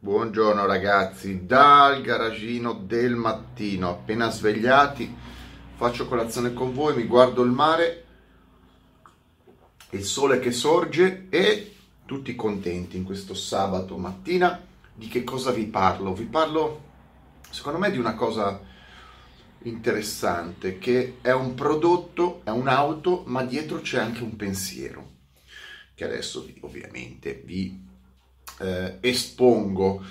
Buongiorno ragazzi, dal garagino del mattino, appena svegliati, faccio colazione con voi, mi guardo il mare, il sole che sorge e tutti contenti in questo sabato mattina. Di che cosa vi parlo? Vi parlo, secondo me, di una cosa interessante, che è un prodotto, è un'auto, ma dietro c'è anche un pensiero, che adesso ovviamente vi eh, espongo.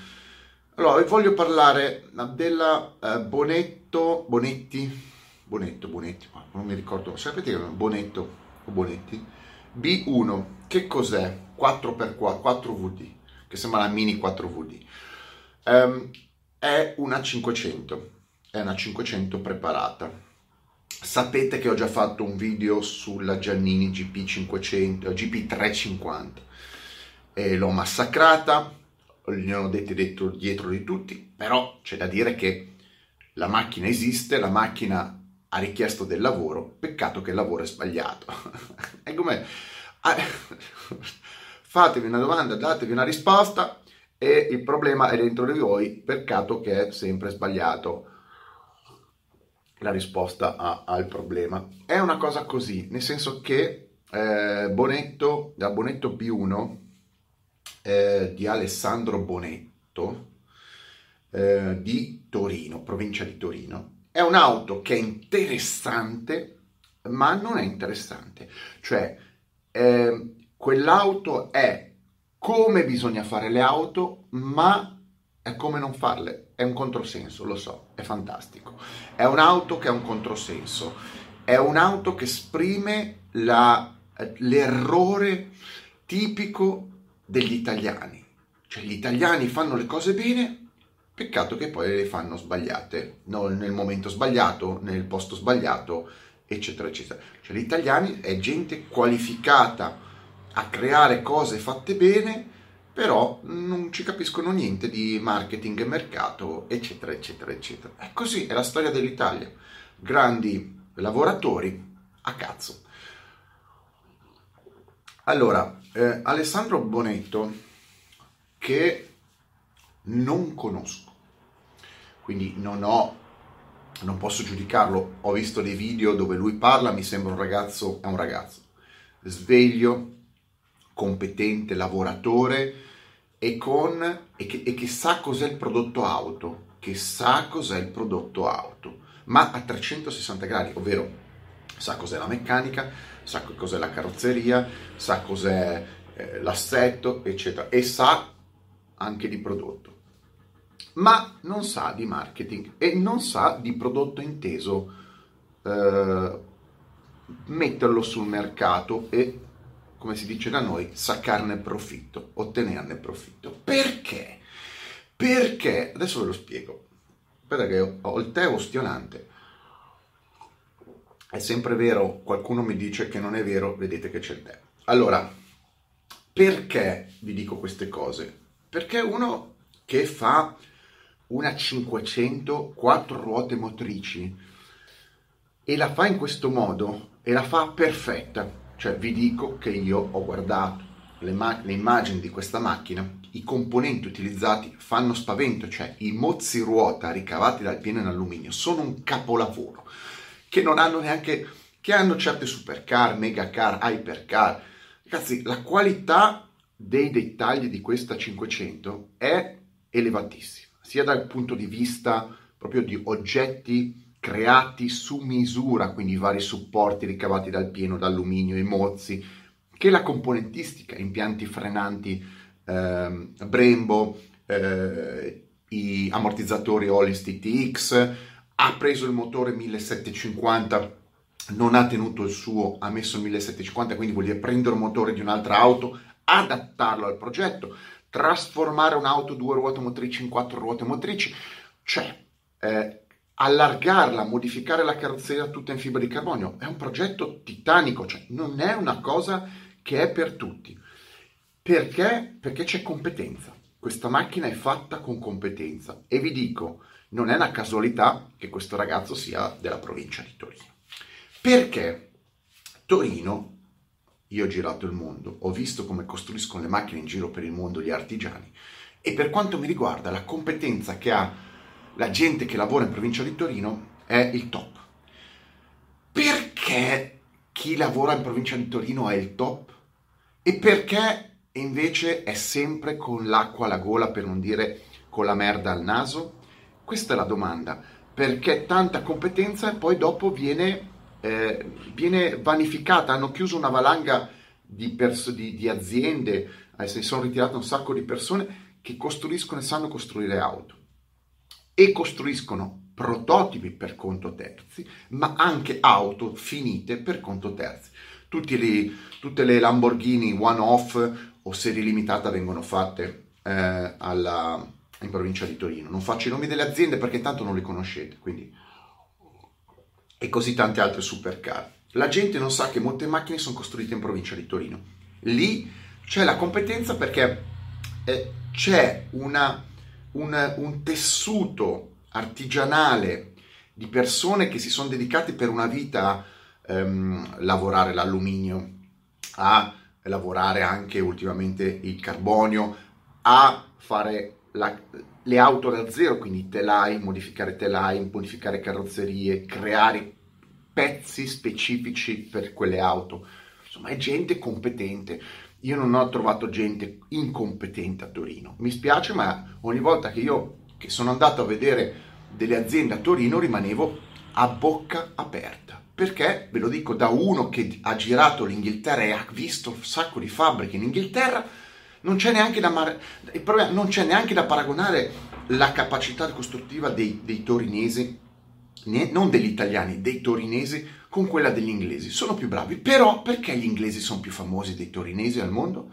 Allora, voglio parlare della eh, Bonetto, Bonetti, Bonetto, Bonetti, non mi ricordo, sapete che è Bonetto o Bonetti? B1, che cos'è? 4x4, 4VD, che sembra la mini 4VD. Um, ehm, è una 500, è una 500 preparata. Sapete che ho già fatto un video sulla Giannini GP500, GP350 e l'ho massacrata, ne ho detto dietro di tutti, però c'è da dire che la macchina esiste, la macchina ha richiesto del lavoro, peccato che il lavoro è sbagliato. e come fatevi una domanda, datevi una risposta e il problema è dentro di voi, peccato che è sempre sbagliato la risposta a, al problema. È una cosa così, nel senso che eh, Bonetto, da Bonetto B1 eh, di Alessandro Bonetto eh, di Torino, provincia di Torino. È un'auto che è interessante, ma non è interessante. Cioè, eh, quell'auto è come bisogna fare le auto, ma è come non farle. È un controsenso, lo so, è fantastico. È un'auto che ha un controsenso. È un'auto che esprime la, l'errore tipico degli italiani. Cioè gli italiani fanno le cose bene, peccato che poi le fanno sbagliate, no, nel momento sbagliato, nel posto sbagliato, eccetera, eccetera. Cioè gli italiani è gente qualificata a creare cose fatte bene, però non ci capiscono niente di marketing e mercato, eccetera, eccetera, eccetera. È così, è la storia dell'Italia. Grandi lavoratori a cazzo. Allora, eh, Alessandro Bonetto, che non conosco, quindi non ho, non posso giudicarlo, ho visto dei video dove lui parla, mi sembra un ragazzo, è un ragazzo, sveglio, competente, lavoratore e, con, e, che, e che sa cos'è il prodotto auto, che sa cos'è il prodotto auto, ma a 360 gradi, ovvero sa cos'è la meccanica, sa cos'è la carrozzeria, sa cos'è eh, l'assetto, eccetera, e sa anche di prodotto. Ma non sa di marketing e non sa di prodotto inteso eh, metterlo sul mercato e, come si dice da noi, saccarne profitto, ottenerne profitto. Perché? Perché, adesso ve lo spiego, aspetta che ho il tè ostionante è sempre vero, qualcuno mi dice che non è vero, vedete che c'è il tè. Allora, perché vi dico queste cose? Perché uno che fa una 500 quattro ruote motrici e la fa in questo modo e la fa perfetta, cioè vi dico che io ho guardato le, ma- le immagini di questa macchina, i componenti utilizzati fanno spavento, cioè i mozzi ruota ricavati dal pieno in alluminio sono un capolavoro che non hanno neanche, che hanno certe supercar, megacar, hypercar. Ragazzi, la qualità dei dettagli di questa 500 è elevatissima, sia dal punto di vista proprio di oggetti creati su misura, quindi i vari supporti ricavati dal pieno d'alluminio, i mozzi, che la componentistica, impianti frenanti eh, Brembo, eh, i ammortizzatori Holistic TX, ha preso il motore 1750 non ha tenuto il suo, ha messo il 1750, quindi vuol prendere un motore di un'altra auto, adattarlo al progetto, trasformare un'auto due ruote motrici in quattro ruote motrici, cioè eh, allargarla, modificare la carrozzeria tutta in fibra di carbonio. È un progetto titanico, cioè non è una cosa che è per tutti. Perché? Perché c'è competenza. Questa macchina è fatta con competenza e vi dico, non è una casualità che questo ragazzo sia della provincia di Torino. Perché Torino, io ho girato il mondo, ho visto come costruiscono le macchine in giro per il mondo gli artigiani E per quanto mi riguarda, la competenza che ha la gente che lavora in provincia di Torino è il top. Perché chi lavora in provincia di Torino è il top? E perché invece è sempre con l'acqua alla gola, per non dire con la merda al naso? Questa è la domanda. Perché tanta competenza e poi dopo viene, eh, viene vanificata? Hanno chiuso una valanga di, pers- di, di aziende, eh, si sono ritirate un sacco di persone che costruiscono e sanno costruire auto e costruiscono prototipi per conto terzi, ma anche auto finite per conto terzi. Li, tutte le Lamborghini one-off o serie limitata vengono fatte eh, alla, in provincia di Torino. Non faccio i nomi delle aziende perché tanto non le conoscete, quindi... e così tante altre supercar. La gente non sa che molte macchine sono costruite in provincia di Torino. Lì c'è la competenza perché eh, c'è una un, un tessuto artigianale di persone che si sono dedicate per una vita a ehm, lavorare l'alluminio, a lavorare anche ultimamente il carbonio, a fare la, le auto da zero, quindi telai, modificare telai, modificare carrozzerie, creare pezzi specifici per quelle auto. Insomma, è gente competente. Io non ho trovato gente incompetente a Torino. Mi spiace, ma ogni volta che io che sono andato a vedere delle aziende a Torino rimanevo a bocca aperta. Perché, ve lo dico da uno che ha girato l'Inghilterra e ha visto un sacco di fabbriche in Inghilterra, non c'è neanche da, mar- non c'è neanche da paragonare la capacità costruttiva dei, dei torinesi, non degli italiani, dei torinesi con quella degli inglesi. Sono più bravi, però perché gli inglesi sono più famosi dei torinesi al mondo?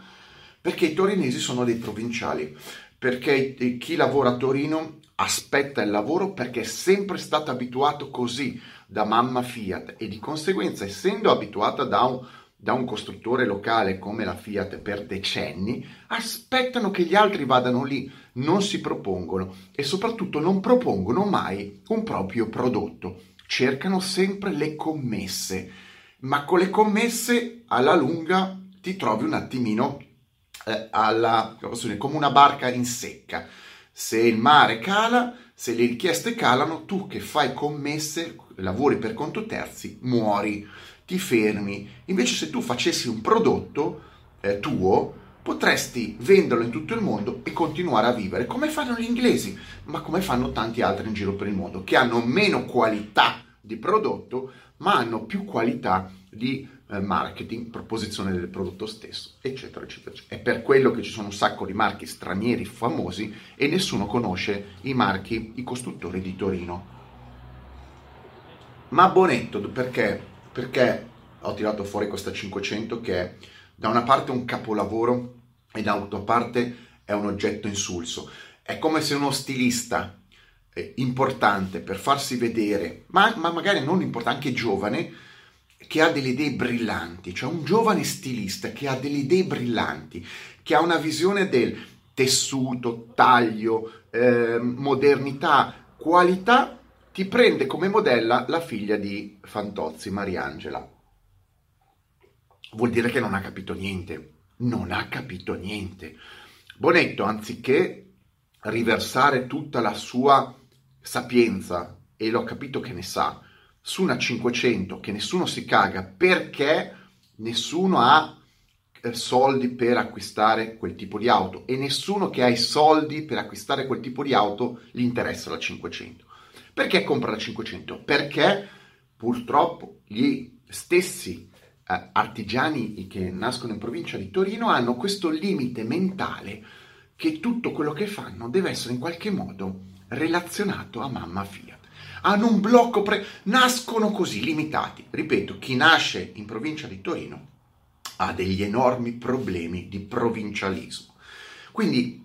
Perché i torinesi sono dei provinciali, perché chi lavora a Torino aspetta il lavoro perché è sempre stato abituato così da mamma Fiat e di conseguenza essendo abituata da un, da un costruttore locale come la Fiat per decenni, aspettano che gli altri vadano lì, non si propongono e soprattutto non propongono mai un proprio prodotto cercano sempre le commesse, ma con le commesse alla lunga ti trovi un attimino eh, alla, come una barca in secca. Se il mare cala, se le richieste calano, tu che fai commesse, lavori per conto terzi, muori, ti fermi. Invece se tu facessi un prodotto eh, tuo, potresti venderlo in tutto il mondo e continuare a vivere come fanno gli inglesi, ma come fanno tanti altri in giro per il mondo, che hanno meno qualità di prodotto, ma hanno più qualità di eh, marketing, proposizione del prodotto stesso, eccetera, eccetera, eccetera. È per quello che ci sono un sacco di marchi stranieri famosi e nessuno conosce i marchi, i costruttori di Torino. Ma Bonetto, perché? Perché ho tirato fuori questa 500 che è da una parte un capolavoro e dall'altra parte è un oggetto insulso. È come se uno stilista eh, importante per farsi vedere, ma, ma magari non importante, anche giovane, che ha delle idee brillanti, cioè un giovane stilista che ha delle idee brillanti, che ha una visione del tessuto, taglio, eh, modernità, qualità, ti prende come modella la figlia di Fantozzi, Mariangela. Vuol dire che non ha capito niente non ha capito niente. Bonetto, anziché riversare tutta la sua sapienza, e l'ho capito che ne sa, su una 500 che nessuno si caga perché nessuno ha eh, soldi per acquistare quel tipo di auto e nessuno che ha i soldi per acquistare quel tipo di auto gli interessa la 500. Perché compra la 500? Perché purtroppo gli stessi eh, artigiani che nascono in provincia di Torino hanno questo limite mentale che tutto quello che fanno deve essere in qualche modo relazionato a mamma Fiat. Hanno un blocco, pre- nascono così limitati. Ripeto, chi nasce in provincia di Torino ha degli enormi problemi di provincialismo. Quindi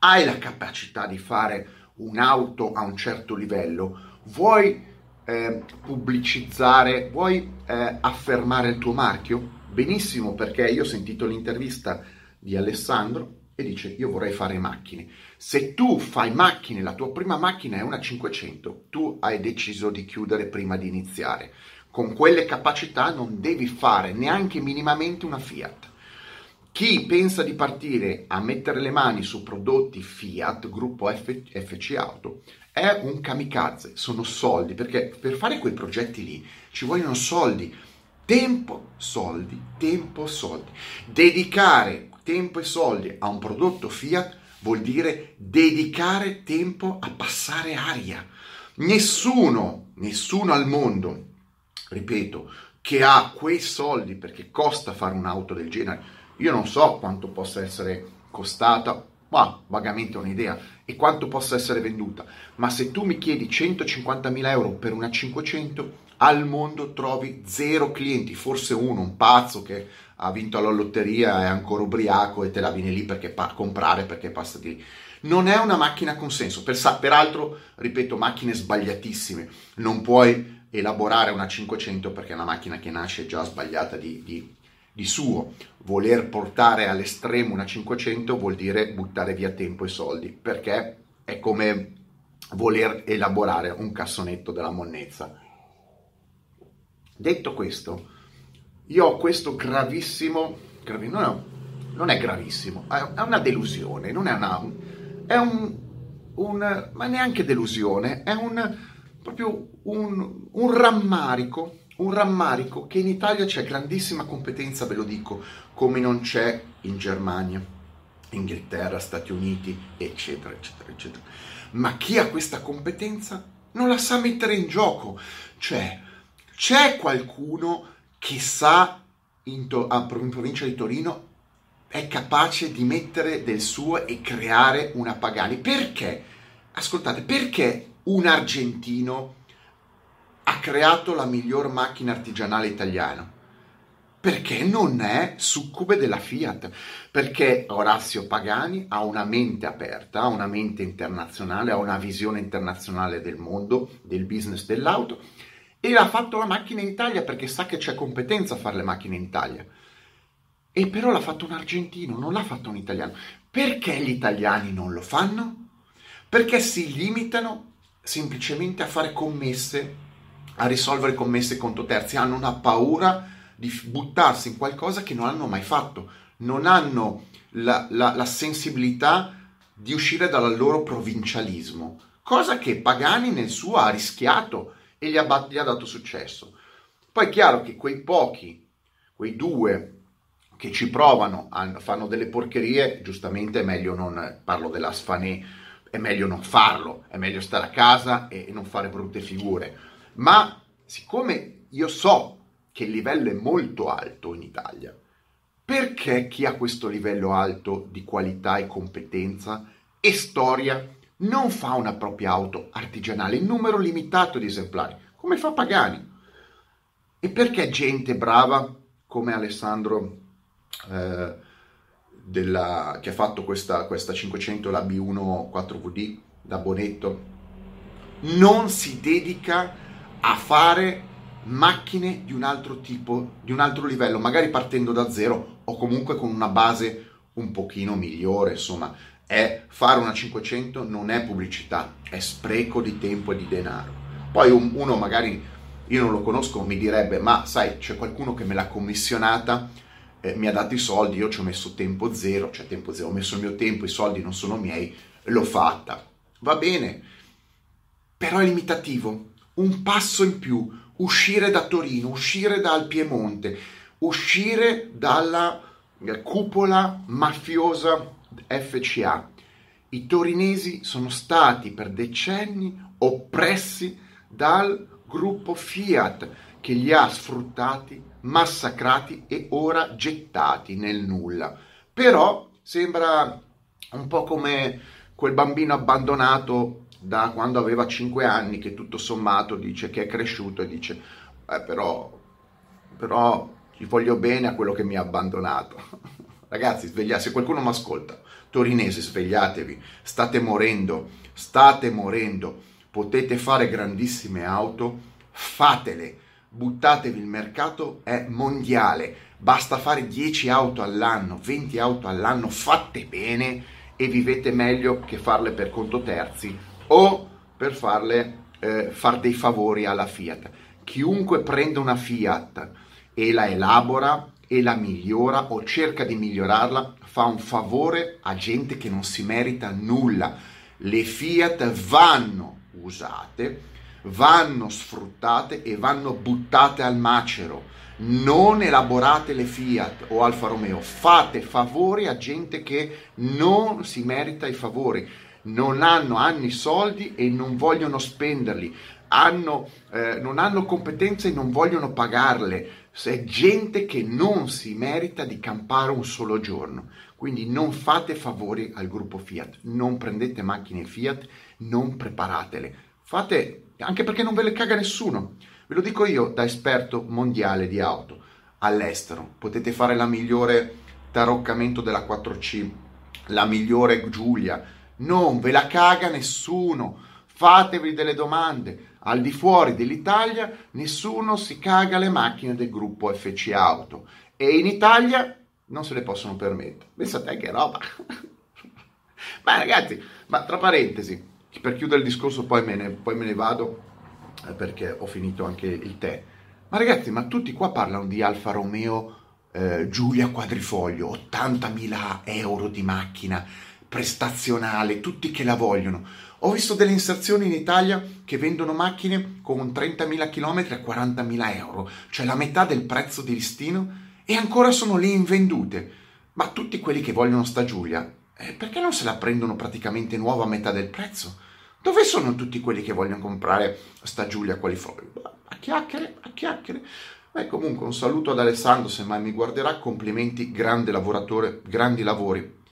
hai la capacità di fare un'auto a un certo livello, vuoi eh, pubblicizzare, vuoi eh, affermare il tuo marchio? Benissimo, perché io ho sentito l'intervista di Alessandro e dice io vorrei fare macchine. Se tu fai macchine, la tua prima macchina è una 500, tu hai deciso di chiudere prima di iniziare. Con quelle capacità non devi fare neanche minimamente una Fiat. Chi pensa di partire a mettere le mani su prodotti Fiat, gruppo F- FC Auto, è un kamikaze, sono soldi, perché per fare quei progetti lì ci vogliono soldi, tempo, soldi, tempo, soldi. Dedicare tempo e soldi a un prodotto Fiat vuol dire dedicare tempo a passare aria. Nessuno, nessuno al mondo, ripeto, che ha quei soldi perché costa fare un'auto del genere, io non so quanto possa essere costata, ma vagamente un'idea, e quanto possa essere venduta, ma se tu mi chiedi 150.000 euro per una 500, al mondo trovi zero clienti, forse uno, un pazzo che ha vinto alla lotteria, è ancora ubriaco e te la viene lì perché pa- comprare perché passa di lì. Non è una macchina con senso, per, peraltro, ripeto, macchine sbagliatissime, non puoi elaborare una 500 perché è una macchina che nasce già sbagliata di, di di suo. Voler portare all'estremo una 500 vuol dire buttare via tempo e soldi, perché è come voler elaborare un cassonetto della monnezza. Detto questo, io ho questo gravissimo, gravi, no, non è gravissimo, è una delusione, non è una, è un, un ma neanche delusione, è un, proprio un, un rammarico un rammarico che in Italia c'è grandissima competenza, ve lo dico, come non c'è in Germania, Inghilterra, Stati Uniti, eccetera, eccetera, eccetera. Ma chi ha questa competenza non la sa mettere in gioco. Cioè, c'è qualcuno che sa in, to- in provincia di Torino è capace di mettere del suo e creare una Pagani. Perché? Ascoltate, perché un argentino ha creato la miglior macchina artigianale italiana? Perché non è succube della Fiat, perché Orazio Pagani ha una mente aperta, ha una mente internazionale, ha una visione internazionale del mondo, del business dell'auto e ha fatto la macchina in Italia perché sa che c'è competenza a fare le macchine in Italia. E però l'ha fatto un argentino, non l'ha fatto un italiano. Perché gli italiani non lo fanno? Perché si limitano semplicemente a fare commesse a risolvere commesse conto terzi, hanno una paura di buttarsi in qualcosa che non hanno mai fatto, non hanno la, la, la sensibilità di uscire dal loro provincialismo, cosa che Pagani nel suo ha rischiato e gli ha, gli ha dato successo. Poi è chiaro che quei pochi, quei due che ci provano, fanno delle porcherie, giustamente è meglio non, parlo della Sfanè, è meglio non farlo, è meglio stare a casa e non fare brutte figure ma siccome io so che il livello è molto alto in Italia, perché chi ha questo livello alto di qualità e competenza e storia non fa una propria auto artigianale in numero limitato di esemplari, come fa Pagani? E perché gente brava come Alessandro eh, della, che ha fatto questa, questa 500, la B1 4VD da Bonetto, non si dedica a fare macchine di un altro tipo, di un altro livello, magari partendo da zero o comunque con una base un pochino migliore, insomma, è fare una 500 non è pubblicità, è spreco di tempo e di denaro. Poi un, uno magari io non lo conosco, mi direbbe "Ma sai, c'è qualcuno che me l'ha commissionata, eh, mi ha dato i soldi, io ci ho messo tempo zero, cioè tempo zero, ho messo il mio tempo, i soldi non sono miei, l'ho fatta". Va bene. Però è limitativo un passo in più, uscire da Torino, uscire dal Piemonte, uscire dalla cupola mafiosa FCA. I torinesi sono stati per decenni oppressi dal gruppo Fiat che li ha sfruttati, massacrati e ora gettati nel nulla. Però sembra un po' come quel bambino abbandonato da quando aveva 5 anni che tutto sommato dice che è cresciuto e dice eh, però, però gli voglio bene a quello che mi ha abbandonato. Ragazzi, svegliate, se qualcuno mi ascolta, torinese, svegliatevi, state morendo, state morendo, potete fare grandissime auto, fatele, buttatevi, il mercato è mondiale, basta fare 10 auto all'anno, 20 auto all'anno, fatte bene e vivete meglio che farle per conto terzi o per farle eh, far dei favori alla Fiat. Chiunque prende una Fiat e la elabora e la migliora o cerca di migliorarla, fa un favore a gente che non si merita nulla. Le Fiat vanno usate, vanno sfruttate e vanno buttate al macero. Non elaborate le Fiat o Alfa Romeo, fate favori a gente che non si merita i favori, non hanno, hanno soldi e non vogliono spenderli, hanno, eh, non hanno competenze e non vogliono pagarle è gente che non si merita di campare un solo giorno. Quindi non fate favori al gruppo Fiat, non prendete macchine Fiat, non preparatele. Fate, anche perché non ve le caga nessuno. Ve lo dico io da esperto mondiale di auto, all'estero. Potete fare la migliore taroccamento della 4C, la migliore Giulia. Non ve la caga nessuno. Fatevi delle domande al di fuori dell'Italia nessuno si caga le macchine del gruppo FC Auto e in Italia non se le possono permettere. Pensate che roba. ma ragazzi, ma tra parentesi, per chiudere il discorso poi me ne, poi me ne vado eh, perché ho finito anche il tè. Ma ragazzi, ma tutti qua parlano di Alfa Romeo eh, Giulia Quadrifoglio, 80.000 euro di macchina prestazionale, tutti che la vogliono. Ho visto delle inserzioni in Italia che vendono macchine con 30.000 km a 40.000 euro, cioè la metà del prezzo di listino, e ancora sono lì invendute. Ma tutti quelli che vogliono sta Giulia, eh, perché non se la prendono praticamente nuova a metà del prezzo? Dove sono tutti quelli che vogliono comprare sta Giulia qualifoglio? A chiacchiere, a chiacchiere. Beh, comunque un saluto ad Alessandro, se mai mi guarderà, complimenti, grande lavoratore, grandi lavori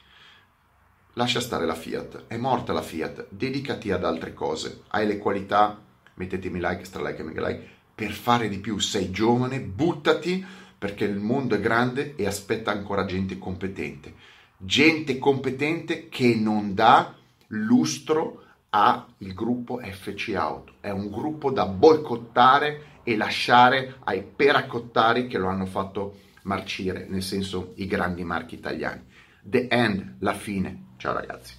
lascia stare la Fiat, è morta la Fiat, dedicati ad altre cose, hai le qualità, mettetemi like, stra like e mega like, per fare di più, sei giovane, buttati perché il mondo è grande e aspetta ancora gente competente, gente competente che non dà lustro al gruppo FC Auto, è un gruppo da boicottare e lasciare ai peracottari che lo hanno fatto marcire, nel senso i grandi marchi italiani. The end, la fine. Ciao ragazzi.